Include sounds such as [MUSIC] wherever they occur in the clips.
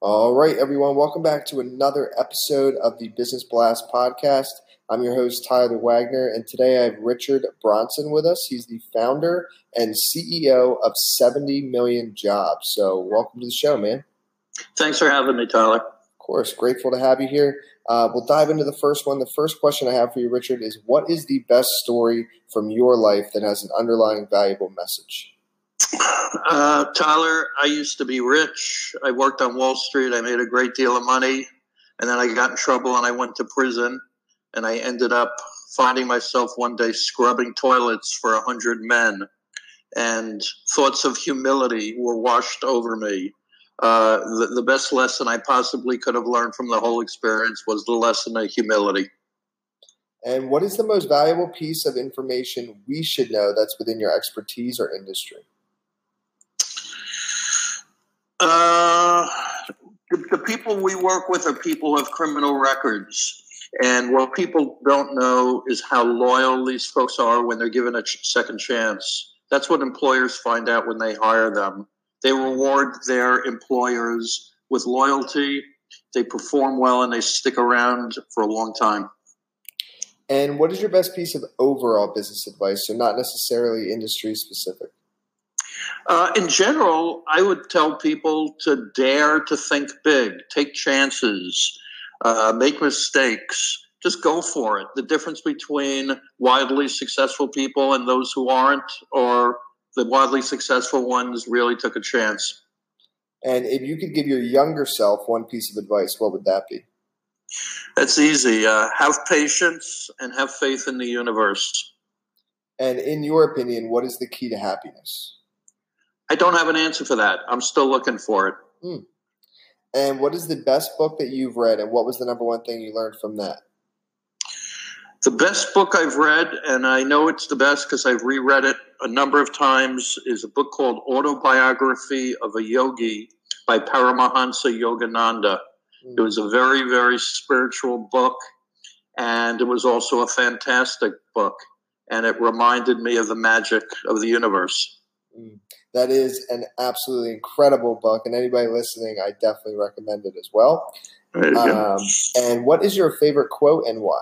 All right, everyone, welcome back to another episode of the Business Blast podcast. I'm your host, Tyler Wagner, and today I have Richard Bronson with us. He's the founder and CEO of 70 Million Jobs. So, welcome to the show, man. Thanks for having me, Tyler. Of course, grateful to have you here. Uh, we'll dive into the first one. The first question I have for you, Richard, is what is the best story from your life that has an underlying valuable message? Uh, Tyler, I used to be rich. I worked on Wall Street. I made a great deal of money. And then I got in trouble and I went to prison. And I ended up finding myself one day scrubbing toilets for a hundred men. And thoughts of humility were washed over me. Uh, the, the best lesson I possibly could have learned from the whole experience was the lesson of humility. And what is the most valuable piece of information we should know that's within your expertise or industry? Uh, the, the people we work with are people who have criminal records. And what people don't know is how loyal these folks are when they're given a ch- second chance. That's what employers find out when they hire them. They reward their employers with loyalty, they perform well, and they stick around for a long time. And what is your best piece of overall business advice? So, not necessarily industry specific. Uh, in general, I would tell people to dare to think big, take chances, uh, make mistakes. Just go for it. The difference between wildly successful people and those who aren't, or the wildly successful ones really took a chance. And if you could give your younger self one piece of advice, what would that be? That's easy. Uh, have patience and have faith in the universe. And in your opinion, what is the key to happiness? I don't have an answer for that. I'm still looking for it. Hmm. And what is the best book that you've read, and what was the number one thing you learned from that? The best book I've read, and I know it's the best because I've reread it a number of times, is a book called Autobiography of a Yogi by Paramahansa Yogananda. Mm. It was a very, very spiritual book, and it was also a fantastic book, and it reminded me of the magic of the universe. Mm. That is an absolutely incredible book, and anybody listening, I definitely recommend it as well. Um, and what is your favorite quote and why?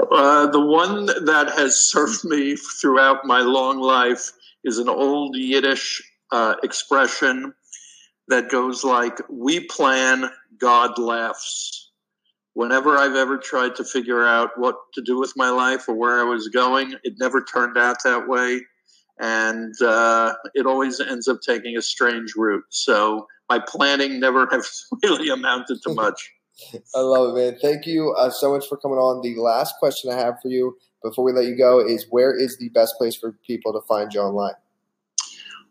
Uh, the one that has served me throughout my long life is an old Yiddish uh, expression that goes like, We plan, God laughs. Whenever I've ever tried to figure out what to do with my life or where I was going, it never turned out that way. And uh, it always ends up taking a strange route. So my planning never [LAUGHS] has really amounted to much. I love it, man. Thank you uh, so much for coming on. The last question I have for you before we let you go is where is the best place for people to find you online?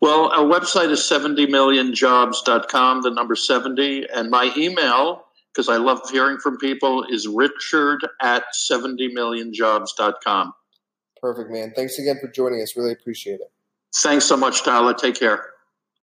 Well, our website is 70millionjobs.com, the number 70. And my email, because I love hearing from people, is richard at 70millionjobs.com. Perfect, man. Thanks again for joining us. Really appreciate it. Thanks so much, Tyler. Take care.